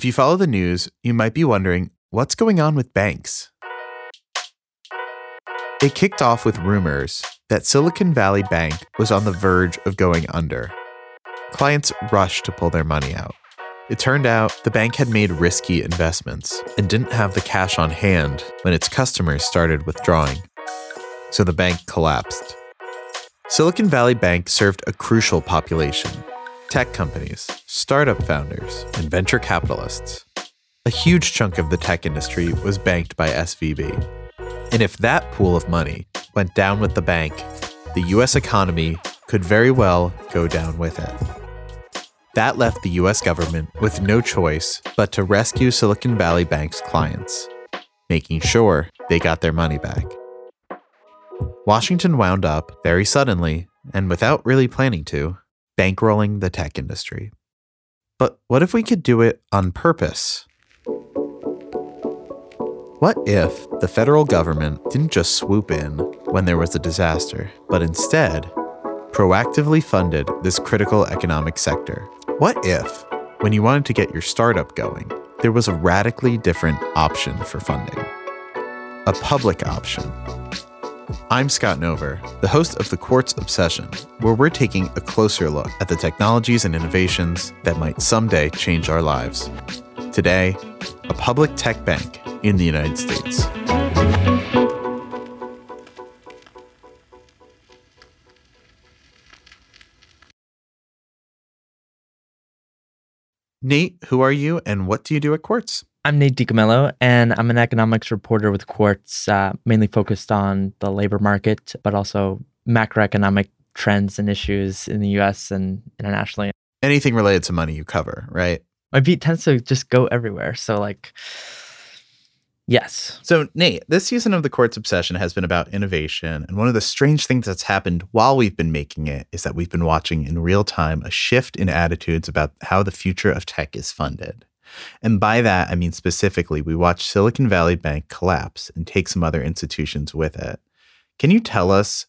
If you follow the news, you might be wondering what's going on with banks? It kicked off with rumors that Silicon Valley Bank was on the verge of going under. Clients rushed to pull their money out. It turned out the bank had made risky investments and didn't have the cash on hand when its customers started withdrawing. So the bank collapsed. Silicon Valley Bank served a crucial population tech companies, startup founders, and venture capitalists. A huge chunk of the tech industry was banked by SVB. And if that pool of money went down with the bank, the US economy could very well go down with it. That left the US government with no choice but to rescue Silicon Valley Bank's clients, making sure they got their money back. Washington wound up very suddenly, and without really planning to, bankrolling the tech industry. But what if we could do it on purpose? What if the federal government didn't just swoop in when there was a disaster, but instead proactively funded this critical economic sector? What if, when you wanted to get your startup going, there was a radically different option for funding? A public option I'm Scott Nover, the host of The Quartz Obsession, where we're taking a closer look at the technologies and innovations that might someday change our lives. Today, a public tech bank in the United States. Nate, who are you and what do you do at Quartz? I'm Nate DiCamillo, and I'm an economics reporter with Quartz, uh, mainly focused on the labor market, but also macroeconomic trends and issues in the US and internationally. Anything related to money you cover, right? My beat tends to just go everywhere. So, like, yes. So, Nate, this season of the Quartz Obsession has been about innovation. And one of the strange things that's happened while we've been making it is that we've been watching in real time a shift in attitudes about how the future of tech is funded. And by that, I mean specifically, we watched Silicon Valley Bank collapse and take some other institutions with it. Can you tell us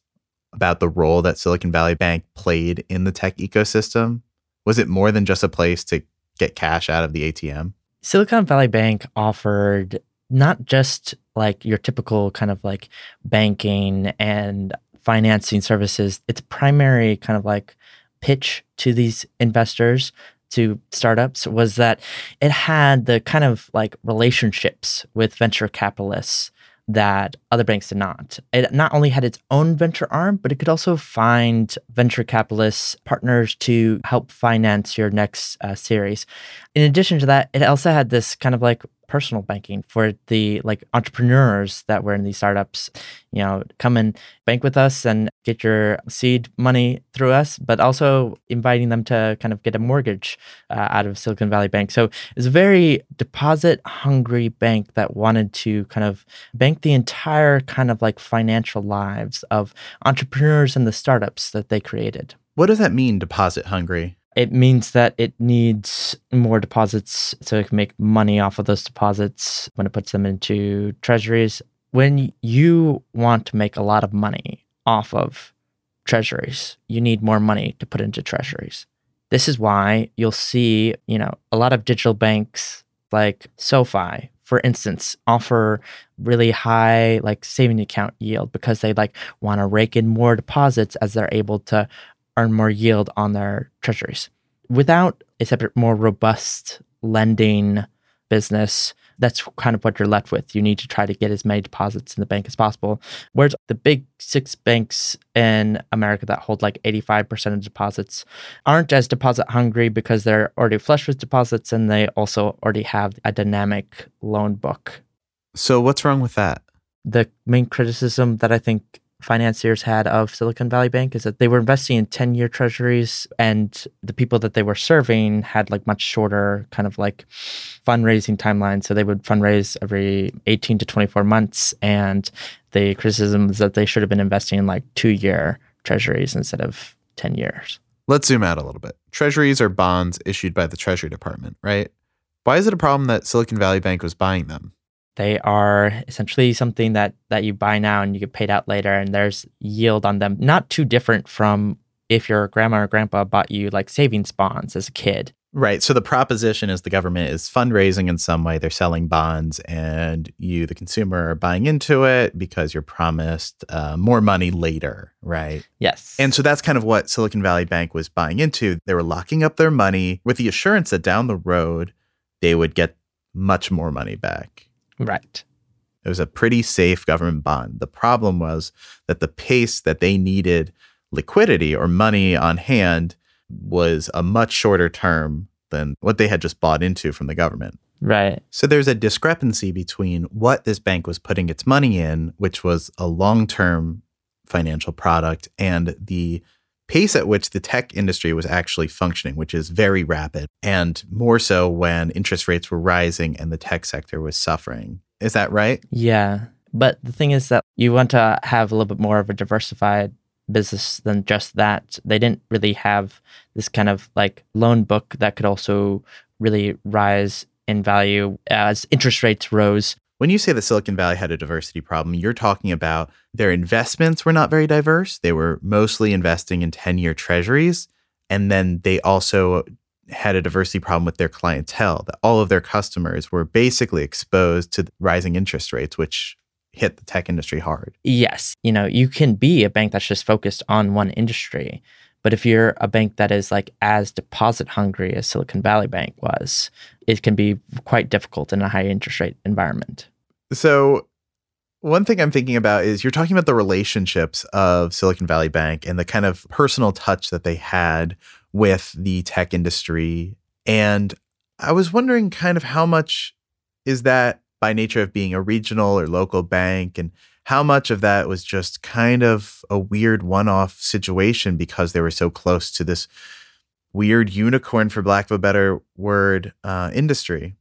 about the role that Silicon Valley Bank played in the tech ecosystem? Was it more than just a place to get cash out of the ATM? Silicon Valley Bank offered not just like your typical kind of like banking and financing services, its primary kind of like pitch to these investors to startups was that it had the kind of like relationships with venture capitalists that other banks did not. It not only had its own venture arm, but it could also find venture capitalists, partners to help finance your next uh, series. In addition to that, it also had this kind of like personal banking for the like entrepreneurs that were in these startups you know come and bank with us and get your seed money through us but also inviting them to kind of get a mortgage uh, out of silicon valley bank. So it's a very deposit hungry bank that wanted to kind of bank the entire kind of like financial lives of entrepreneurs and the startups that they created. What does that mean deposit hungry it means that it needs more deposits so it can make money off of those deposits when it puts them into treasuries. When you want to make a lot of money off of treasuries, you need more money to put into treasuries. This is why you'll see, you know, a lot of digital banks like SoFi, for instance, offer really high like saving account yield because they like want to rake in more deposits as they're able to earn more yield on their treasuries. Without a separate, more robust lending business, that's kind of what you're left with. You need to try to get as many deposits in the bank as possible. Whereas the big six banks in America that hold like 85% of deposits aren't as deposit hungry because they're already flush with deposits and they also already have a dynamic loan book. So, what's wrong with that? The main criticism that I think financiers had of Silicon Valley Bank is that they were investing in 10 year treasuries and the people that they were serving had like much shorter kind of like fundraising timelines. So they would fundraise every 18 to 24 months. And the criticism is that they should have been investing in like two year treasuries instead of 10 years. Let's zoom out a little bit. Treasuries are bonds issued by the Treasury Department, right? Why is it a problem that Silicon Valley Bank was buying them? They are essentially something that that you buy now and you get paid out later, and there's yield on them. Not too different from if your grandma or grandpa bought you like savings bonds as a kid. Right. So the proposition is the government is fundraising in some way. They're selling bonds, and you, the consumer, are buying into it because you're promised uh, more money later. Right. Yes. And so that's kind of what Silicon Valley Bank was buying into. They were locking up their money with the assurance that down the road they would get much more money back. Right. It was a pretty safe government bond. The problem was that the pace that they needed liquidity or money on hand was a much shorter term than what they had just bought into from the government. Right. So there's a discrepancy between what this bank was putting its money in, which was a long term financial product, and the pace at which the tech industry was actually functioning, which is very rapid, and more so when interest rates were rising and the tech sector was suffering. Is that right? Yeah. But the thing is that you want to have a little bit more of a diversified business than just that. They didn't really have this kind of like loan book that could also really rise in value as interest rates rose. When you say the Silicon Valley had a diversity problem, you're talking about their investments were not very diverse. They were mostly investing in 10 year treasuries. And then they also had a diversity problem with their clientele, that all of their customers were basically exposed to rising interest rates, which hit the tech industry hard. Yes, you know, you can be a bank that's just focused on one industry. But if you're a bank that is like as deposit hungry as Silicon Valley Bank was, it can be quite difficult in a high interest rate environment. So, one thing I'm thinking about is you're talking about the relationships of Silicon Valley Bank and the kind of personal touch that they had with the tech industry. And I was wondering kind of how much is that by nature of being a regional or local bank and how much of that was just kind of a weird one-off situation because they were so close to this weird unicorn for lack of a better word uh, industry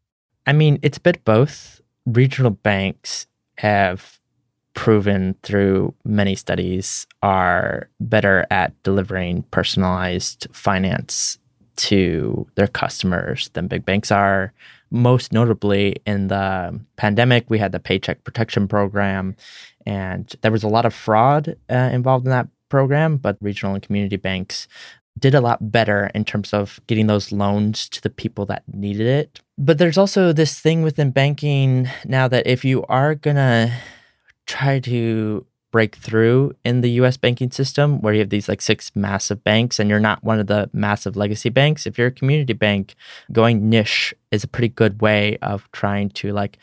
I mean, it's a bit both. Regional banks have proven through many studies are better at delivering personalized finance to their customers than big banks are. Most notably, in the pandemic, we had the Paycheck Protection Program, and there was a lot of fraud uh, involved in that program. But regional and community banks did a lot better in terms of getting those loans to the people that needed it. But there's also this thing within banking now that if you are gonna try to break through in the US banking system where you have these like six massive banks and you're not one of the massive legacy banks, if you're a community bank, going niche is a pretty good way of trying to like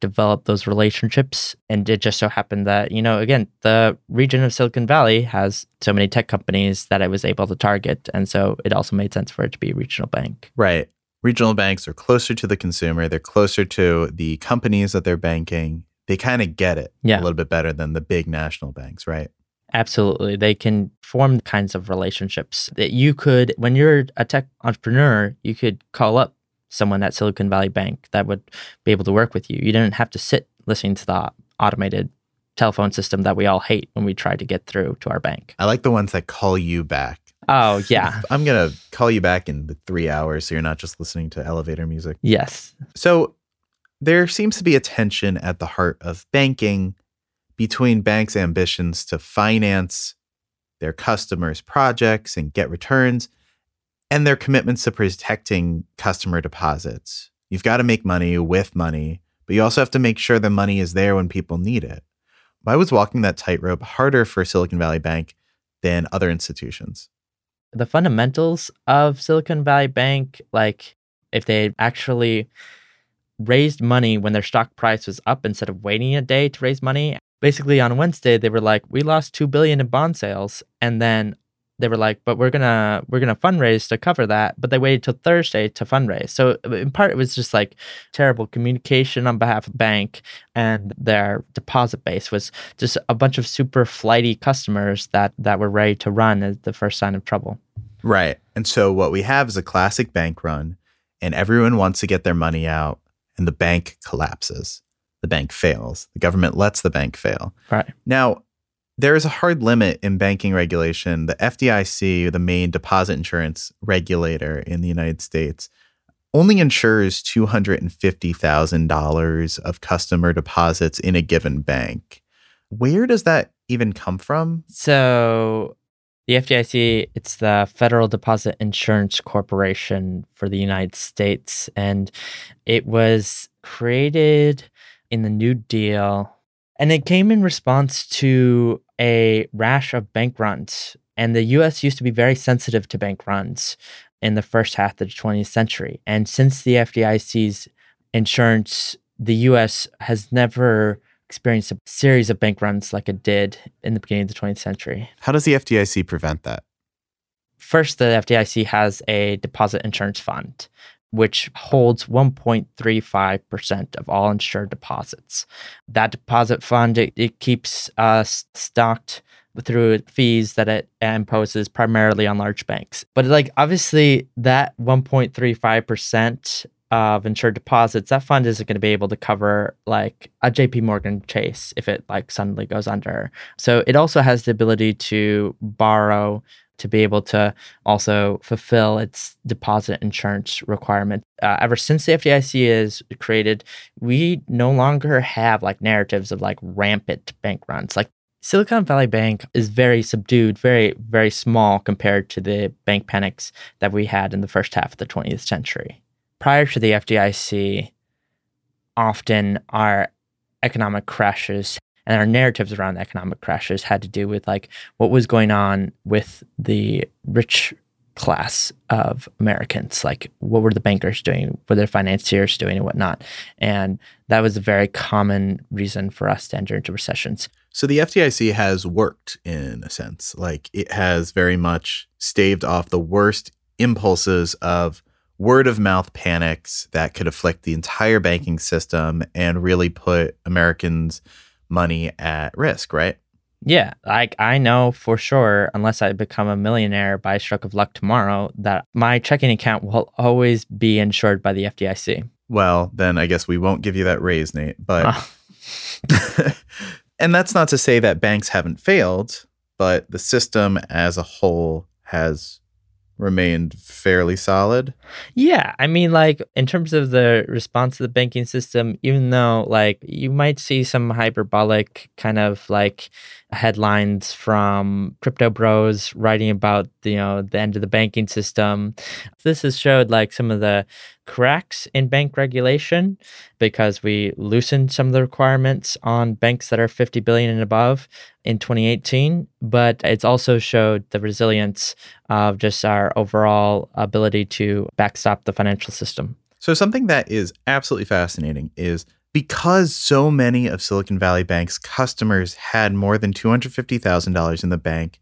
develop those relationships. And it just so happened that, you know, again, the region of Silicon Valley has so many tech companies that I was able to target. And so it also made sense for it to be a regional bank. Right. Regional banks are closer to the consumer, they're closer to the companies that they're banking. They kind of get it Yeah. a little bit better than the big national banks, right? Absolutely. They can form kinds of relationships that you could, when you're a tech entrepreneur, you could call up someone at Silicon Valley Bank that would be able to work with you. You didn't have to sit listening to the automated telephone system that we all hate when we try to get through to our bank. I like the ones that call you back. Oh, yeah. I'm going to call you back in the three hours so you're not just listening to elevator music. yes. So there seems to be a tension at the heart of banking between banks' ambitions to finance their customers' projects and get returns and their commitments to protecting customer deposits. You've got to make money with money, but you also have to make sure the money is there when people need it. Why was walking that tightrope harder for Silicon Valley Bank than other institutions? the fundamentals of Silicon Valley Bank, like if they actually raised money when their stock price was up instead of waiting a day to raise money. Basically on Wednesday they were like, we lost two billion in bond sales. And then they were like, but we're gonna we're gonna fundraise to cover that. But they waited till Thursday to fundraise. So uh, in part it was just like terrible communication on behalf of the bank and their deposit base was just a bunch of super flighty customers that that were ready to run at the first sign of trouble. Right. And so what we have is a classic bank run, and everyone wants to get their money out, and the bank collapses. The bank fails. The government lets the bank fail. Right. Now, there is a hard limit in banking regulation. The FDIC, the main deposit insurance regulator in the United States, only insures $250,000 of customer deposits in a given bank. Where does that even come from? So The FDIC, it's the Federal Deposit Insurance Corporation for the United States. And it was created in the New Deal. And it came in response to a rash of bank runs. And the US used to be very sensitive to bank runs in the first half of the 20th century. And since the FDIC's insurance, the US has never experienced a series of bank runs like it did in the beginning of the 20th century. How does the FDIC prevent that? First, the FDIC has a deposit insurance fund, which holds 1.35% of all insured deposits. That deposit fund, it, it keeps uh, us stocked through fees that it imposes primarily on large banks. But like obviously that 1.35% of insured deposits, that fund isn't going to be able to cover like a JP Morgan Chase if it like suddenly goes under. So it also has the ability to borrow to be able to also fulfill its deposit insurance requirement. Uh, ever since the FDIC is created, we no longer have like narratives of like rampant bank runs. Like Silicon Valley Bank is very subdued, very, very small compared to the bank panics that we had in the first half of the 20th century prior to the FDIC, often our economic crashes and our narratives around economic crashes had to do with like what was going on with the rich class of Americans. Like, what were the bankers doing? What were the financiers doing and whatnot? And that was a very common reason for us to enter into recessions. So the FDIC has worked in a sense. Like, it has very much staved off the worst impulses of word of mouth panics that could afflict the entire banking system and really put Americans' money at risk, right? Yeah, like I know for sure, unless I become a millionaire by a stroke of luck tomorrow, that my checking account will always be insured by the FDIC. Well, then I guess we won't give you that raise, Nate. But, oh. and that's not to say that banks haven't failed, but the system as a whole has remained fairly solid. Yeah, I mean like in terms of the response to the banking system even though like you might see some hyperbolic kind of like headlines from crypto bros writing about you know the end of the banking system. This has showed like some of the cracks in bank regulation because we loosened some of the requirements on banks that are 50 billion and above in 2018 but it's also showed the resilience of just our overall ability to backstop the financial system so something that is absolutely fascinating is because so many of Silicon Valley Bank's customers had more than $250,000 in the bank,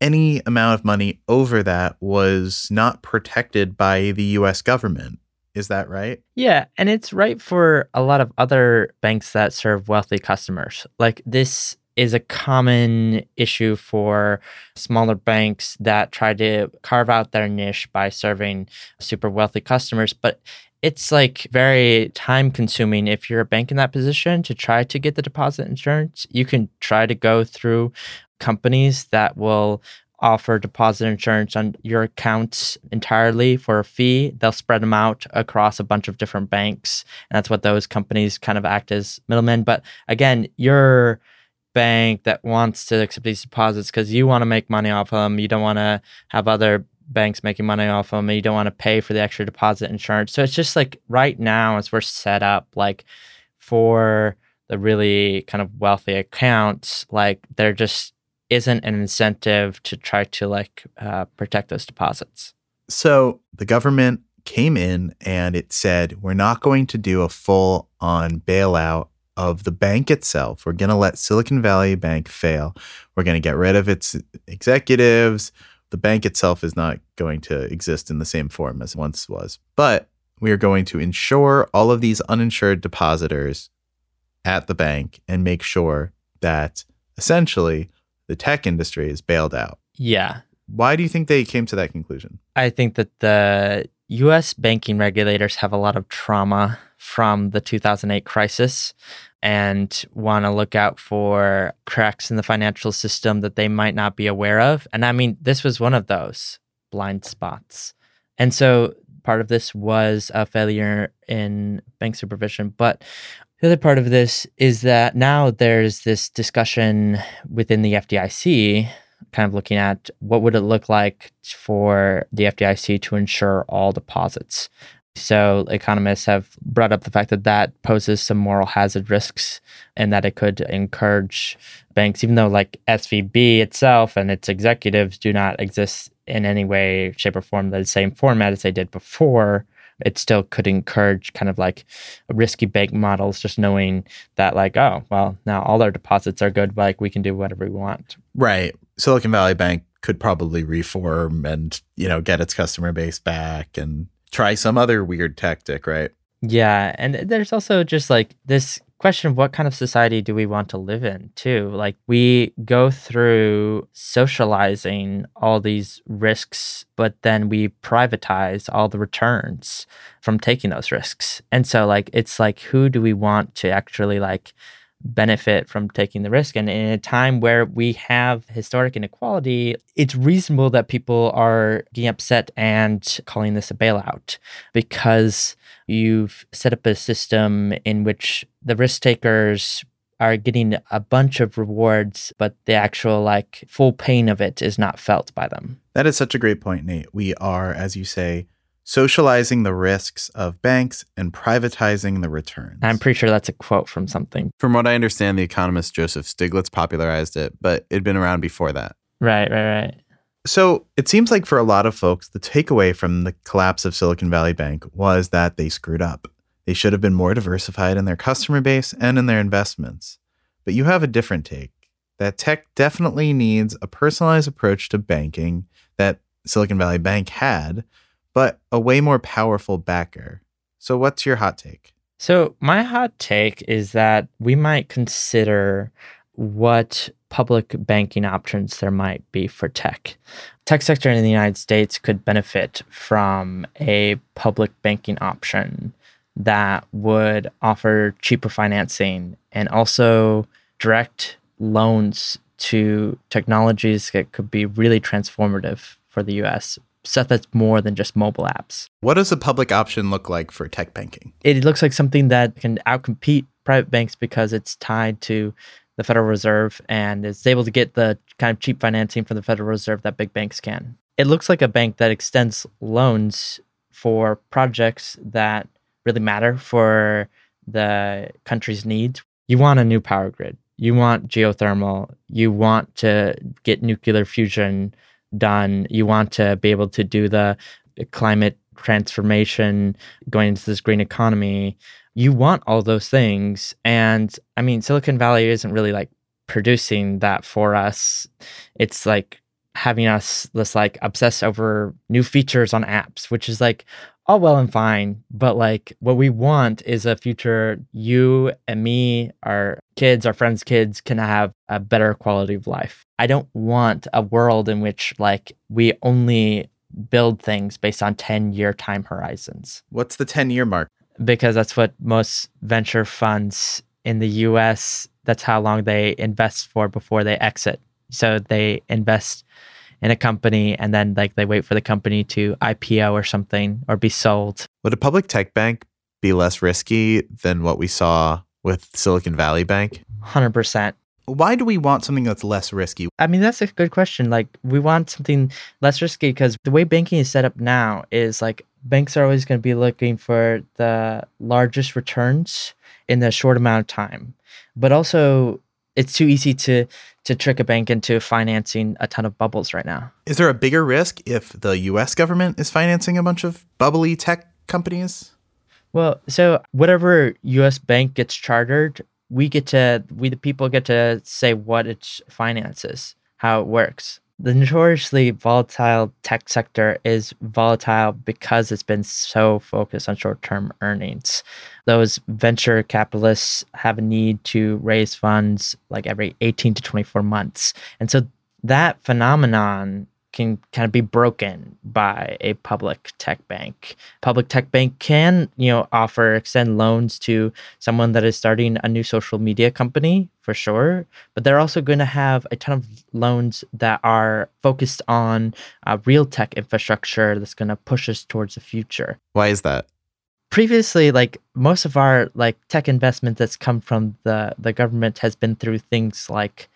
any amount of money over that was not protected by the US government. Is that right? Yeah, and it's right for a lot of other banks that serve wealthy customers. Like this is a common issue for smaller banks that try to carve out their niche by serving super wealthy customers, but it's like very time consuming if you're a bank in that position to try to get the deposit insurance. You can try to go through companies that will offer deposit insurance on your accounts entirely for a fee. They'll spread them out across a bunch of different banks. And that's what those companies kind of act as middlemen. But again, your bank that wants to accept these deposits because you want to make money off of them. You don't want to have other banks making money off of them and you don't want to pay for the extra deposit insurance. So it's just like right now as we're set up like for the really kind of wealthy accounts, like they're just isn't an incentive to try to like uh, protect those deposits. So the government came in and it said, we're not going to do a full on bailout of the bank itself. We're going to let Silicon Valley Bank fail. We're going to get rid of its executives the bank itself is not going to exist in the same form as once was. But we are going to insure all of these uninsured depositors at the bank and make sure that essentially the tech industry is bailed out. Yeah. Why do you think they came to that conclusion? I think that the US banking regulators have a lot of trauma from the 2008 crisis and want to look out for cracks in the financial system that they might not be aware of. And I mean, this was one of those blind spots. And so part of this was a failure in bank supervision. But the other part of this is that now there's this discussion within the FDIC kind of looking at what would it look like for the FDIC to insure all deposits. So economists have brought up the fact that that poses some moral hazard risks and that it could encourage banks, even though like SVB itself and its executives do not exist in any way, shape, or form the same format as they did before it still could encourage kind of like risky bank models, just knowing that like, oh, well, now all our deposits are good, like we can do whatever we want. Right. Silicon Valley Bank could probably reform and, you know, get its customer base back and try some other weird tactic, right? Yeah. And there's also just like this question what kind of society do we want to live in too? Like we go through socializing all these risks but then we privatize all the returns from taking those risks. And so like it's like who do we want to actually like benefit from taking the risk and in a time where we have historic inequality it's reasonable that people are getting upset and calling this a bailout because you've set up a system in which the risk takers are getting a bunch of rewards, but the actual like full pain of it is not felt by them. That is such a great point, Nate. We are, as you say, socializing the risks of banks and privatizing the returns. I'm pretty sure that's a quote from something. From what I understand, the economist Joseph Stiglitz popularized it, but it'd been around before that. Right, right, right. So it seems like for a lot of folks, the takeaway from the collapse of Silicon Valley Bank was that they screwed up. They should have been more diversified in their customer base and in their investments. But you have a different take that tech definitely needs a personalized approach to banking that Silicon Valley Bank had, but a way more powerful backer. So, what's your hot take? So, my hot take is that we might consider what public banking options there might be for tech. Tech sector in the United States could benefit from a public banking option that would offer cheaper financing and also direct loans to technologies that could be really transformative for the US. Stuff that's more than just mobile apps. What does a public option look like for tech banking? It looks like something that can outcompete private banks because it's tied to the Federal Reserve and is able to get the kind of cheap financing from the Federal Reserve that big banks can. It looks like a bank that extends loans for projects that really matter for the country's needs. You want a new power grid. You want geothermal. You want to get nuclear fusion done. You want to be able to do the climate transformation going into this green economy you want all those things. And I mean, Silicon Valley isn't really like producing that for us. It's like having us just like obsess over new features on apps, which is like all well and fine. But like what we want is a future you and me, our kids, our friends' kids can have a better quality of life. I don't want a world in which like we only build things based on 10 year time horizons. What's the 10 year mark? because that's what most venture funds in the US that's how long they invest for before they exit. So they invest in a company and then like they wait for the company to IPO or something or be sold. Would a public tech bank be less risky than what we saw with Silicon Valley Bank? 100%. Why do we want something that's less risky? I mean, that's a good question. Like, we want something less risky because the way banking is set up now is like banks are always going to be looking for the largest returns in the short amount of time. But also, it's too easy to to trick a bank into financing a ton of bubbles right now. Is there a bigger risk if the US government is financing a bunch of bubbly tech companies? Well, so whatever US bank gets chartered, we get to we the people get to say what it finances, how it works the notoriously volatile tech sector is volatile because it's been so focused on short term earnings. Those venture capitalists have a need to raise funds like every 18 to 24 months. And so that phenomenon can kind of be broken by a public tech bank. Public tech bank can, you know, offer extend loans to someone that is starting a new social media company for sure, but they're also going to have a ton of loans that are focused on uh, real tech infrastructure that's going to push us towards the future. Why is that? Previously, like most of our like tech investment that's come from the the government has been through things like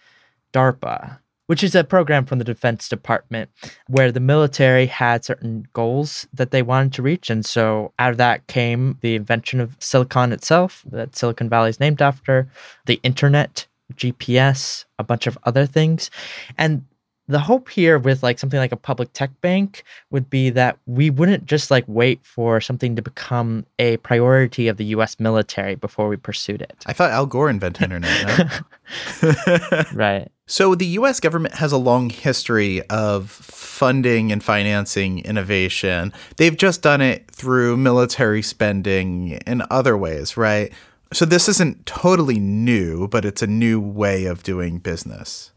DARPA, which is a program from the Defense Department where the military had certain goals that they wanted to reach. And so out of that came the invention of silicon itself, that Silicon Valley is named after, the internet, GPS, a bunch of other things. And the hope here with like something like a public tech bank would be that we wouldn't just like wait for something to become a priority of the US military before we pursued it. I thought Al Gore invented internet. No? right. So the US government has a long history of funding and financing innovation. They've just done it through military spending and other ways, right? So this isn't totally new, but it's a new way of doing business.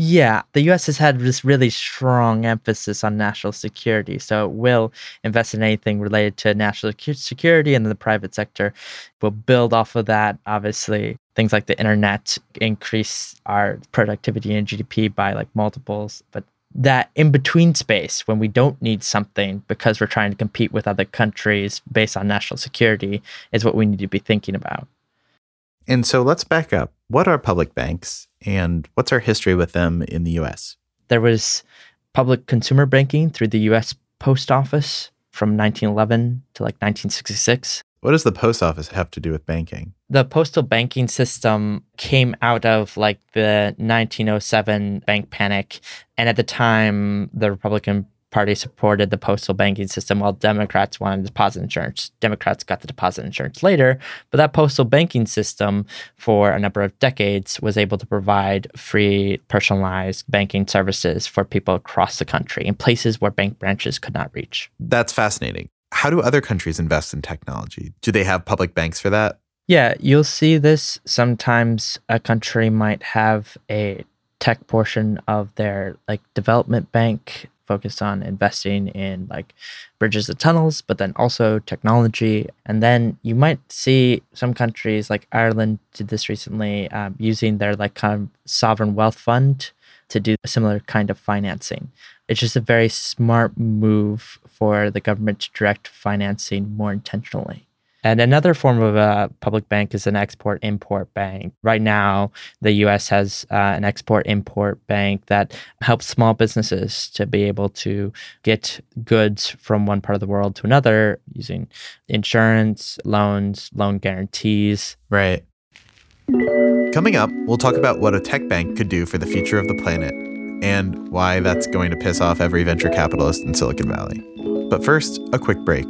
Yeah, the US has had this really strong emphasis on national security. So it will invest in anything related to national security, and the private sector will build off of that. Obviously, things like the internet increase our productivity and GDP by like multiples. But that in between space when we don't need something because we're trying to compete with other countries based on national security is what we need to be thinking about. And so let's back up. What are public banks and what's our history with them in the US? There was public consumer banking through the US Post Office from 1911 to like 1966. What does the post office have to do with banking? The postal banking system came out of like the 1907 bank panic. And at the time, the Republican Party supported the postal banking system while Democrats wanted deposit insurance. Democrats got the deposit insurance later, but that postal banking system for a number of decades was able to provide free personalized banking services for people across the country in places where bank branches could not reach. That's fascinating. How do other countries invest in technology? Do they have public banks for that? Yeah, you'll see this sometimes a country might have a tech portion of their like development bank focused on investing in like bridges and tunnels, but then also technology. And then you might see some countries like Ireland did this recently, um, using their like kind of sovereign wealth fund to do a similar kind of financing. It's just a very smart move for the government to direct financing more intentionally. And another form of a public bank is an export import bank. Right now, the US has uh, an export import bank that helps small businesses to be able to get goods from one part of the world to another using insurance, loans, loan guarantees. Right. Coming up, we'll talk about what a tech bank could do for the future of the planet and why that's going to piss off every venture capitalist in Silicon Valley. But first, a quick break.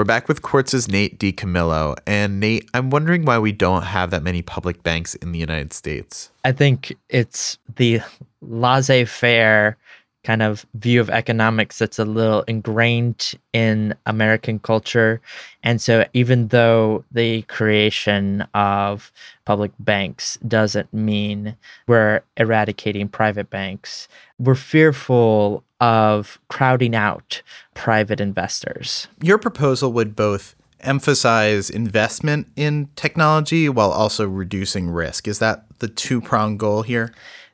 We're back with Quartz's Nate DiCamillo. And Nate, I'm wondering why we don't have that many public banks in the United States. I think it's the laissez faire kind of view of economics that's a little ingrained in American culture. And so, even though the creation of public banks doesn't mean we're eradicating private banks, we're fearful of crowding out private investors. Your proposal would both emphasize investment in technology while also reducing risk. Is that the two prong goal here?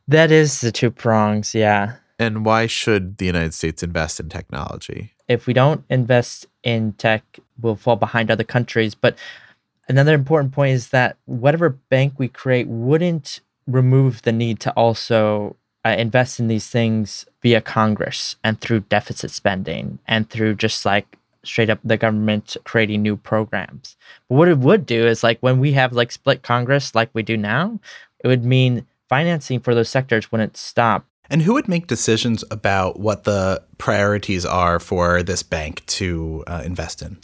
That is the two prongs, yeah. And why should the United States invest in technology? If we don't invest in tech, we'll fall behind other countries. But another important point is that whatever bank we create wouldn't remove the need to also uh, invest in these things via Congress and through deficit spending and through just like straight up the government creating new programs. But what it would do is like when we have like split Congress like we do now, it would mean financing for those sectors wouldn't stop and who would make decisions about what the priorities are for this bank to uh, invest in?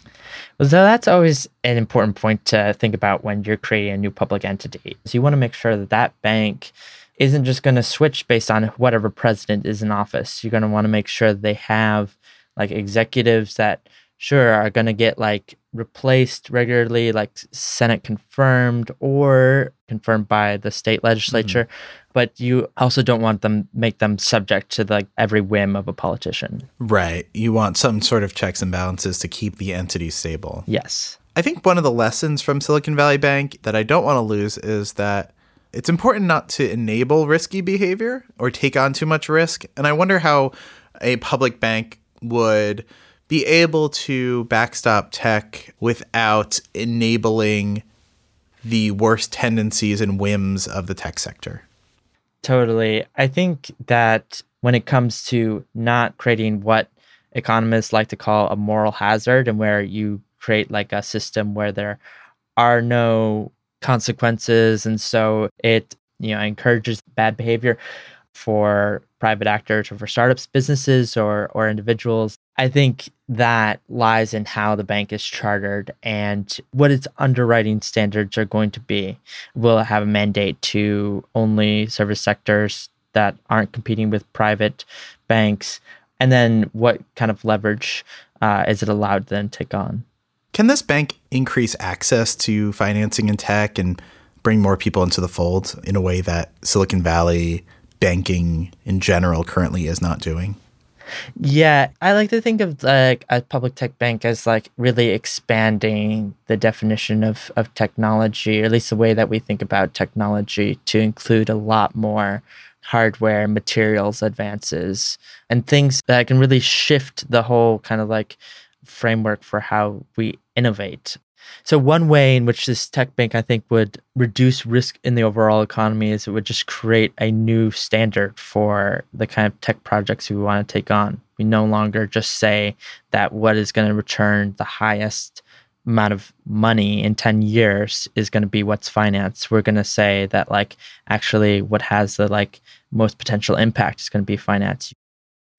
Well, so that's always an important point to think about when you're creating a new public entity. So you want to make sure that that bank isn't just going to switch based on whatever president is in office. You're going to want to make sure they have like executives that sure are going to get like replaced regularly like senate confirmed or confirmed by the state legislature mm-hmm. But you also don't want them make them subject to like every whim of a politician right you want some sort of checks and balances to keep the entity stable yes i think one of the lessons from silicon valley bank that i don't want to lose is that it's important not to enable risky behavior or take on too much risk. And I wonder how a public bank would be able to backstop tech without enabling the worst tendencies and whims of the tech sector. Totally. I think that when it comes to not creating what economists like to call a moral hazard and where you create like a system where there are no consequences and so it you know encourages bad behavior for private actors or for startups businesses or or individuals. I think that lies in how the bank is chartered and what its underwriting standards are going to be. Will it have a mandate to only service sectors that aren't competing with private banks? And then what kind of leverage uh, is it allowed then take on? Can this bank increase access to financing in tech and bring more people into the fold in a way that Silicon Valley banking in general currently is not doing? Yeah, I like to think of like a public tech bank as like really expanding the definition of, of technology, or at least the way that we think about technology, to include a lot more hardware, materials advances, and things that can really shift the whole kind of like framework for how we innovate. So, one way in which this tech bank, I think, would reduce risk in the overall economy is it would just create a new standard for the kind of tech projects we want to take on. We no longer just say that what is going to return the highest amount of money in 10 years is going to be what's financed. We're going to say that, like, actually, what has the like most potential impact is going to be financed.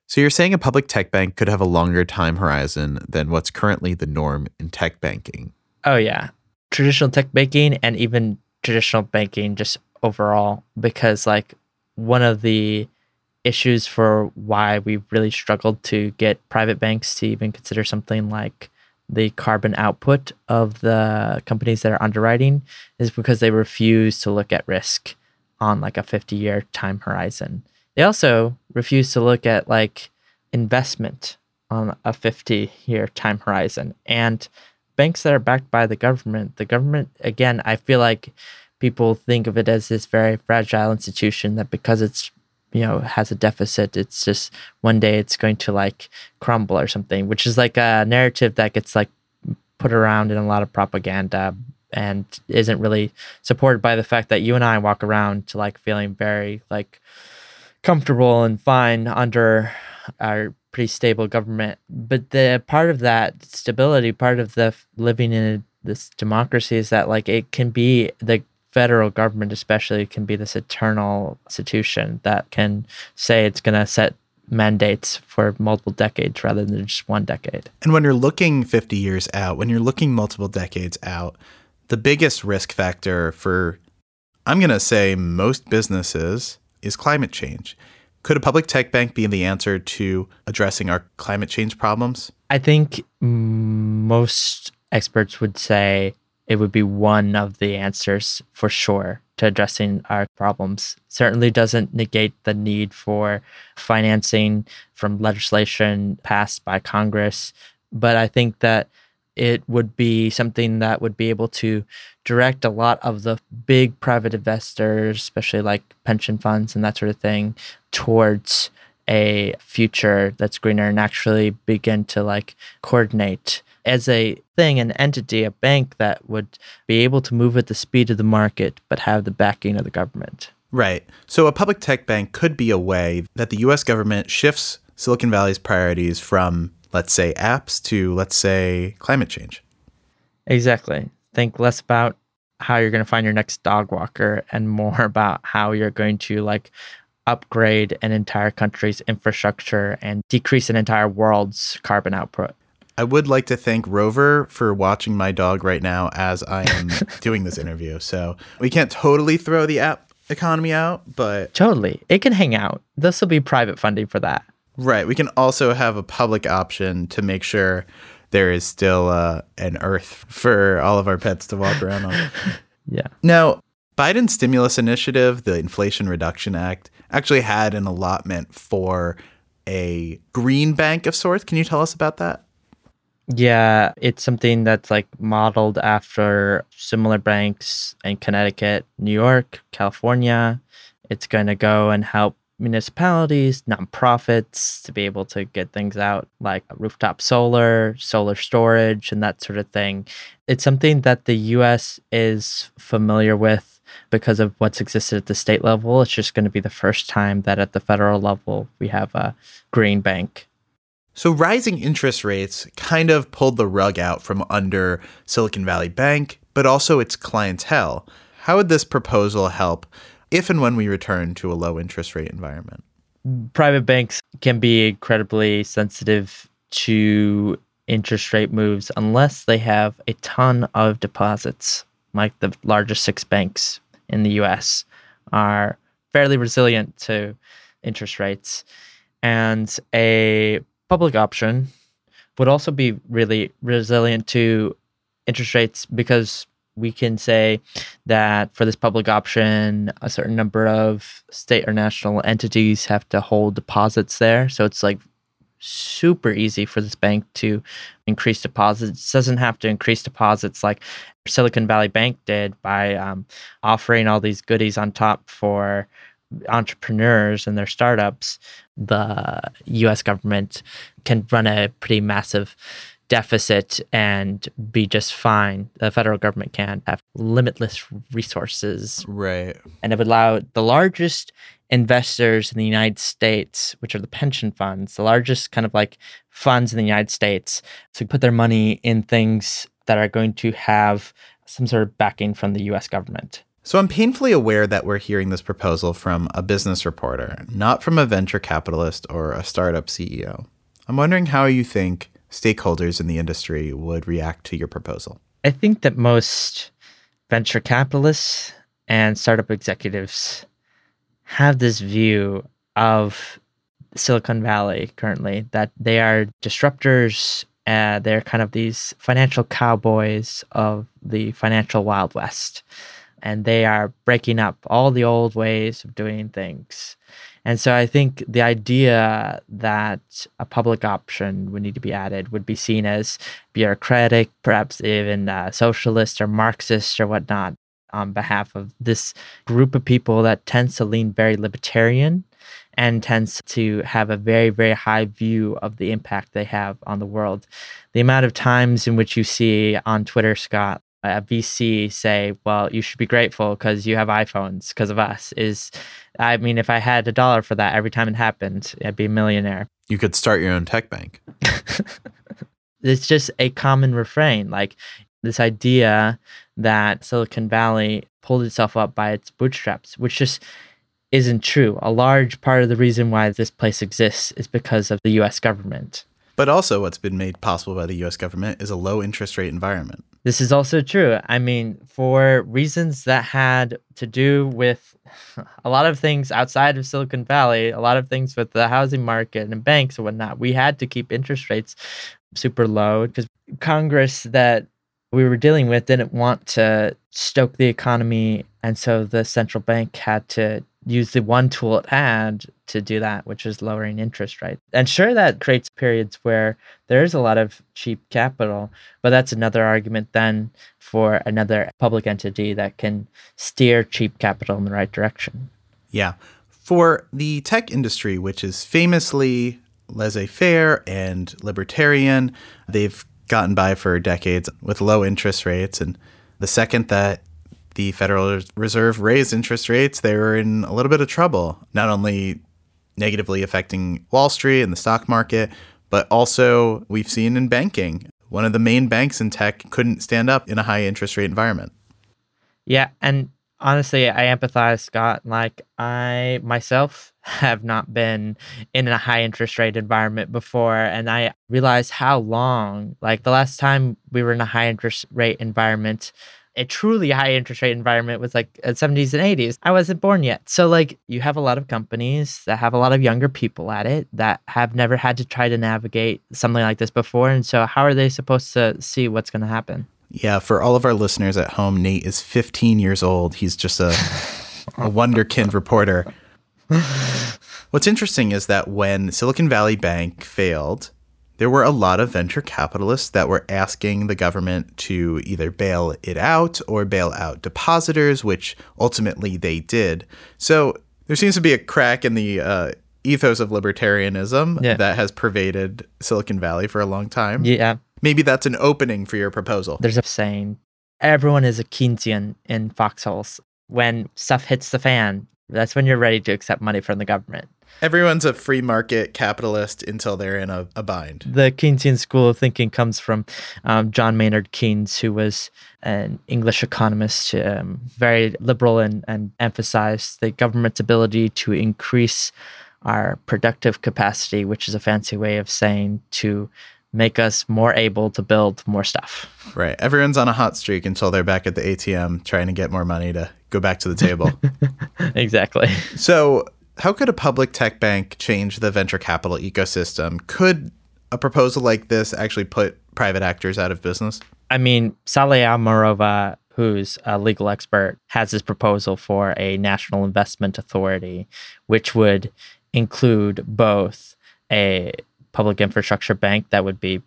So you're saying a public tech bank could have a longer time horizon than what's currently the norm in tech banking? Oh yeah. Traditional tech banking and even traditional banking just overall because like one of the issues for why we really struggled to get private banks to even consider something like the carbon output of the companies that are underwriting is because they refuse to look at risk on like a 50 year time horizon. They also refuse to look at like investment on a 50 year time horizon. And banks that are backed by the government, the government, again, I feel like people think of it as this very fragile institution that because it's you know has a deficit it's just one day it's going to like crumble or something which is like a narrative that gets like put around in a lot of propaganda and isn't really supported by the fact that you and I walk around to like feeling very like comfortable and fine under our pretty stable government. But the part of that stability, part of the living in this democracy is that like it can be the federal government especially can be this eternal institution that can say it's going to set mandates for multiple decades rather than just one decade. And when you're looking 50 years out, when you're looking multiple decades out, the biggest risk factor for I'm going to say most businesses is climate change. Could a public tech bank be the answer to addressing our climate change problems? I think most experts would say it would be one of the answers for sure to addressing our problems. Certainly doesn't negate the need for financing from legislation passed by Congress. But I think that it would be something that would be able to direct a lot of the big private investors, especially like pension funds and that sort of thing, towards a future that's greener and actually begin to like coordinate as a thing, an entity, a bank that would be able to move at the speed of the market but have the backing of the government. Right. So a public tech bank could be a way that the US government shifts Silicon Valley's priorities from let's say apps to let's say climate change. Exactly. Think less about how you're going to find your next dog walker and more about how you're going to like upgrade an entire country's infrastructure and decrease an entire world's carbon output. I would like to thank Rover for watching my dog right now as I am doing this interview. So we can't totally throw the app economy out, but totally. It can hang out. This will be private funding for that. Right. We can also have a public option to make sure there is still uh, an earth for all of our pets to walk around on. yeah. Now, Biden's stimulus initiative, the Inflation Reduction Act, actually had an allotment for a green bank of sorts. Can you tell us about that? Yeah, it's something that's like modeled after similar banks in Connecticut, New York, California. It's going to go and help municipalities, nonprofits to be able to get things out like rooftop solar, solar storage, and that sort of thing. It's something that the US is familiar with because of what's existed at the state level. It's just going to be the first time that at the federal level we have a green bank. So, rising interest rates kind of pulled the rug out from under Silicon Valley Bank, but also its clientele. How would this proposal help if and when we return to a low interest rate environment? Private banks can be incredibly sensitive to interest rate moves unless they have a ton of deposits, like the largest six banks in the US are fairly resilient to interest rates. And a public option would also be really resilient to interest rates because we can say that for this public option, a certain number of state or national entities have to hold deposits there. So it's like super easy for this bank to increase deposits. It doesn't have to increase deposits like Silicon Valley Bank did by um, offering all these goodies on top for entrepreneurs and their startups. The US government can run a pretty massive deficit and be just fine. The federal government can have limitless resources. Right. And it would allow the largest investors in the United States, which are the pension funds, the largest kind of like funds in the United States, to put their money in things that are going to have some sort of backing from the US government. So I'm painfully aware that we're hearing this proposal from a business reporter, not from a venture capitalist or a startup CEO. I'm wondering how you think stakeholders in the industry would react to your proposal? I think that most venture capitalists and startup executives have this view of Silicon Valley currently that they are disruptors. Uh, they're kind of these financial cowboys of the financial Wild West. And they are breaking up all the old ways of doing things. And so I think the idea that a public option would need to be added would be seen as bureaucratic, perhaps even uh, socialist or Marxist or whatnot, on behalf of this group of people that tends to lean very libertarian and tends to have a very, very high view of the impact they have on the world. The amount of times in which you see on Twitter, Scott, a VC say, well, you should be grateful because you have iPhones because of us is, I mean, if I had a dollar for that every time it happened, I'd be a millionaire. You could start your own tech bank. it's just a common refrain. Like this idea that Silicon Valley pulled itself up by its bootstraps, which just isn't true. A large part of the reason why this place exists is because of the US government. But also, what's been made possible by the US government is a low interest rate environment. This is also true. I mean, for reasons that had to do with a lot of things outside of Silicon Valley, a lot of things with the housing market and banks and whatnot, we had to keep interest rates super low because Congress that we were dealing with didn't want to stoke the economy. And so the central bank had to use the one tool it had to do that, which is lowering interest rates. And sure, that creates periods where there is a lot of cheap capital, but that's another argument then for another public entity that can steer cheap capital in the right direction. Yeah. For the tech industry, which is famously laissez faire and libertarian, they've gotten by for decades with low interest rates. And the second that the Federal Reserve raised interest rates, they were in a little bit of trouble, not only negatively affecting Wall Street and the stock market, but also we've seen in banking. One of the main banks in tech couldn't stand up in a high interest rate environment. Yeah. And honestly, I empathize, Scott. Like, I myself have not been in a high interest rate environment before. And I realized how long, like, the last time we were in a high interest rate environment, a truly high interest rate environment was like uh, 70s and 80s. I wasn't born yet. So, like, you have a lot of companies that have a lot of younger people at it that have never had to try to navigate something like this before. And so, how are they supposed to see what's going to happen? Yeah, for all of our listeners at home, Nate is 15 years old. He's just a, a wonderkind reporter. What's interesting is that when Silicon Valley Bank failed, there were a lot of venture capitalists that were asking the government to either bail it out or bail out depositors, which ultimately they did. So there seems to be a crack in the uh, ethos of libertarianism Yeah. that has pervaded Silicon Valley for a long time. Yeah, Maybe that's an opening for your proposal. there's a saying everyone is a Keynesian in foxholes. When stuff hits the fan, that's when you're ready to accept money from the government. Everyone's a free market capitalist until they're in a, a bind. The Keynesian school of thinking comes from um, John Maynard Keynes, who was an English economist, um, very liberal and, and emphasized the government's ability to increase our productive capacity, which is a fancy way of saying to make us more able to build more stuff. Right. Everyone's on a hot streak until they're back at the ATM trying to get more money to go back to the table. exactly. so, how could a public tech bank change the venture capital ecosystem? Could a proposal like this actually put private actors out of business? I mean, Saule Omarova, who's a legal expert, has this proposal for a national investment authority, which would include both a public infrastructure bank that would be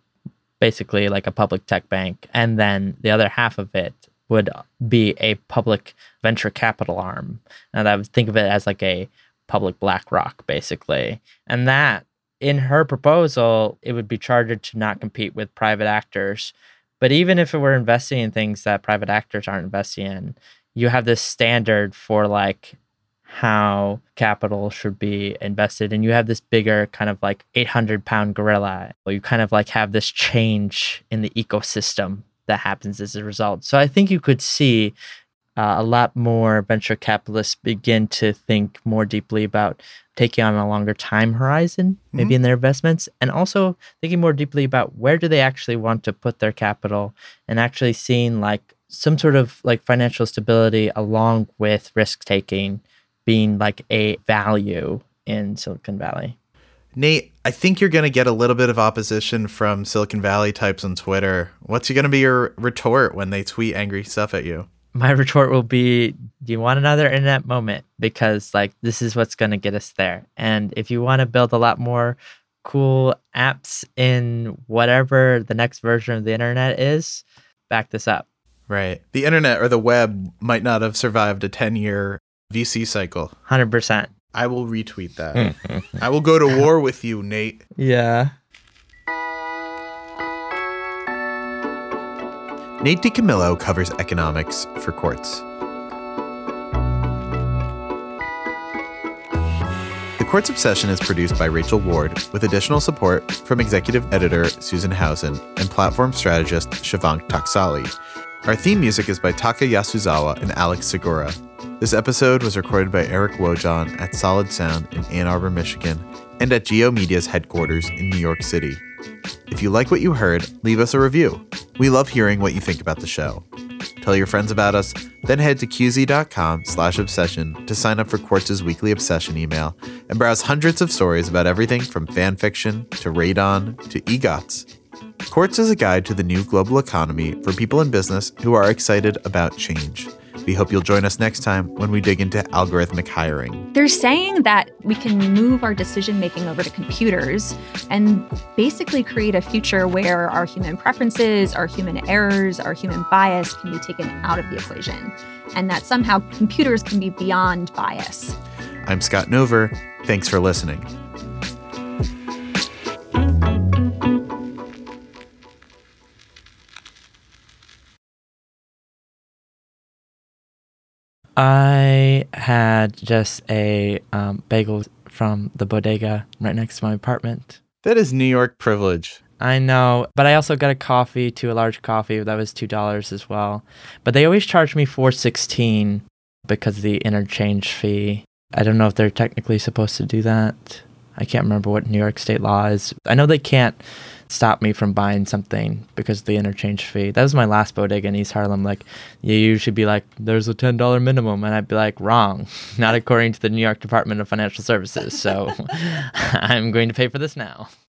basically like a public tech bank, and then the other half of it would be a public venture capital arm. And I would think of it as like a public BlackRock, basically. And that, in her proposal, it would be chartered to not compete with private actors. But even if it were investing in things that private actors aren't investing in, you have this standard for like how capital should be invested. And you have this bigger kind of like 800 pound gorilla. You kind of like have this change in the ecosystem that happens as a result. So I think you could see uh, a lot more venture capitalists begin to think more deeply about taking on a longer time horizon, maybe in their investments, and also thinking more deeply about where do they actually want to put their capital, and actually seeing like some sort of like financial stability along with risk taking being like a value in Silicon Valley. Nate, I think you're going to get a little bit of opposition from Silicon Valley types on Twitter. What's going to be your retort when they tweet angry stuff at you? My retort will be Do you want another internet moment? Because, like, this is what's going to get us there. And if you want to build a lot more cool apps in whatever the next version of the internet is, back this up. Right. The internet or the web might not have survived a 10 year VC cycle. 100%. I will retweet that. I will go to war with you, Nate. Yeah. Nate DiCamillo covers economics for Quartz. The Quartz Obsession is produced by Rachel Ward with additional support from executive editor Susan Howson and platform strategist Shivank Taksali. Our theme music is by Taka Yasuzawa and Alex Sugiura. This episode was recorded by Eric Wojon at Solid Sound in Ann Arbor, Michigan, and at G/O Media's headquarters in New York City. If you like what you heard, leave us a review. We love hearing what you think about the show. Tell your friends about us, then head to qz.com slash obsession to sign up for Quartz's weekly obsession email and browse hundreds of stories about everything from fan fiction to radon to EGOTs. Quartz is a guide to the new global economy for people in business who are excited about change. We hope you'll join us next time when we dig into algorithmic hiring. They're saying that we can move our decision making over to computers and basically create a future where our human preferences, our human errors, our human bias can be taken out of the equation, and that somehow computers can be beyond bias. I'm Scott Nover. Thanks for listening. I had just a um, bagel from the bodega right next to my apartment. That is New York privilege. I know, but I also got a coffee, to a large coffee. That was two dollars as well. But they always charge me four sixteen because of the interchange fee. I don't know if they're technically supposed to do that. I can't remember what New York state law is. I know they can't stop me from buying something because of the interchange fee. That was my last bodega in East Harlem. Like, you usually be like, there's a $10 minimum. And I'd be like, wrong. Not according to the New York Department of Financial Services. So I'm going to pay for this now.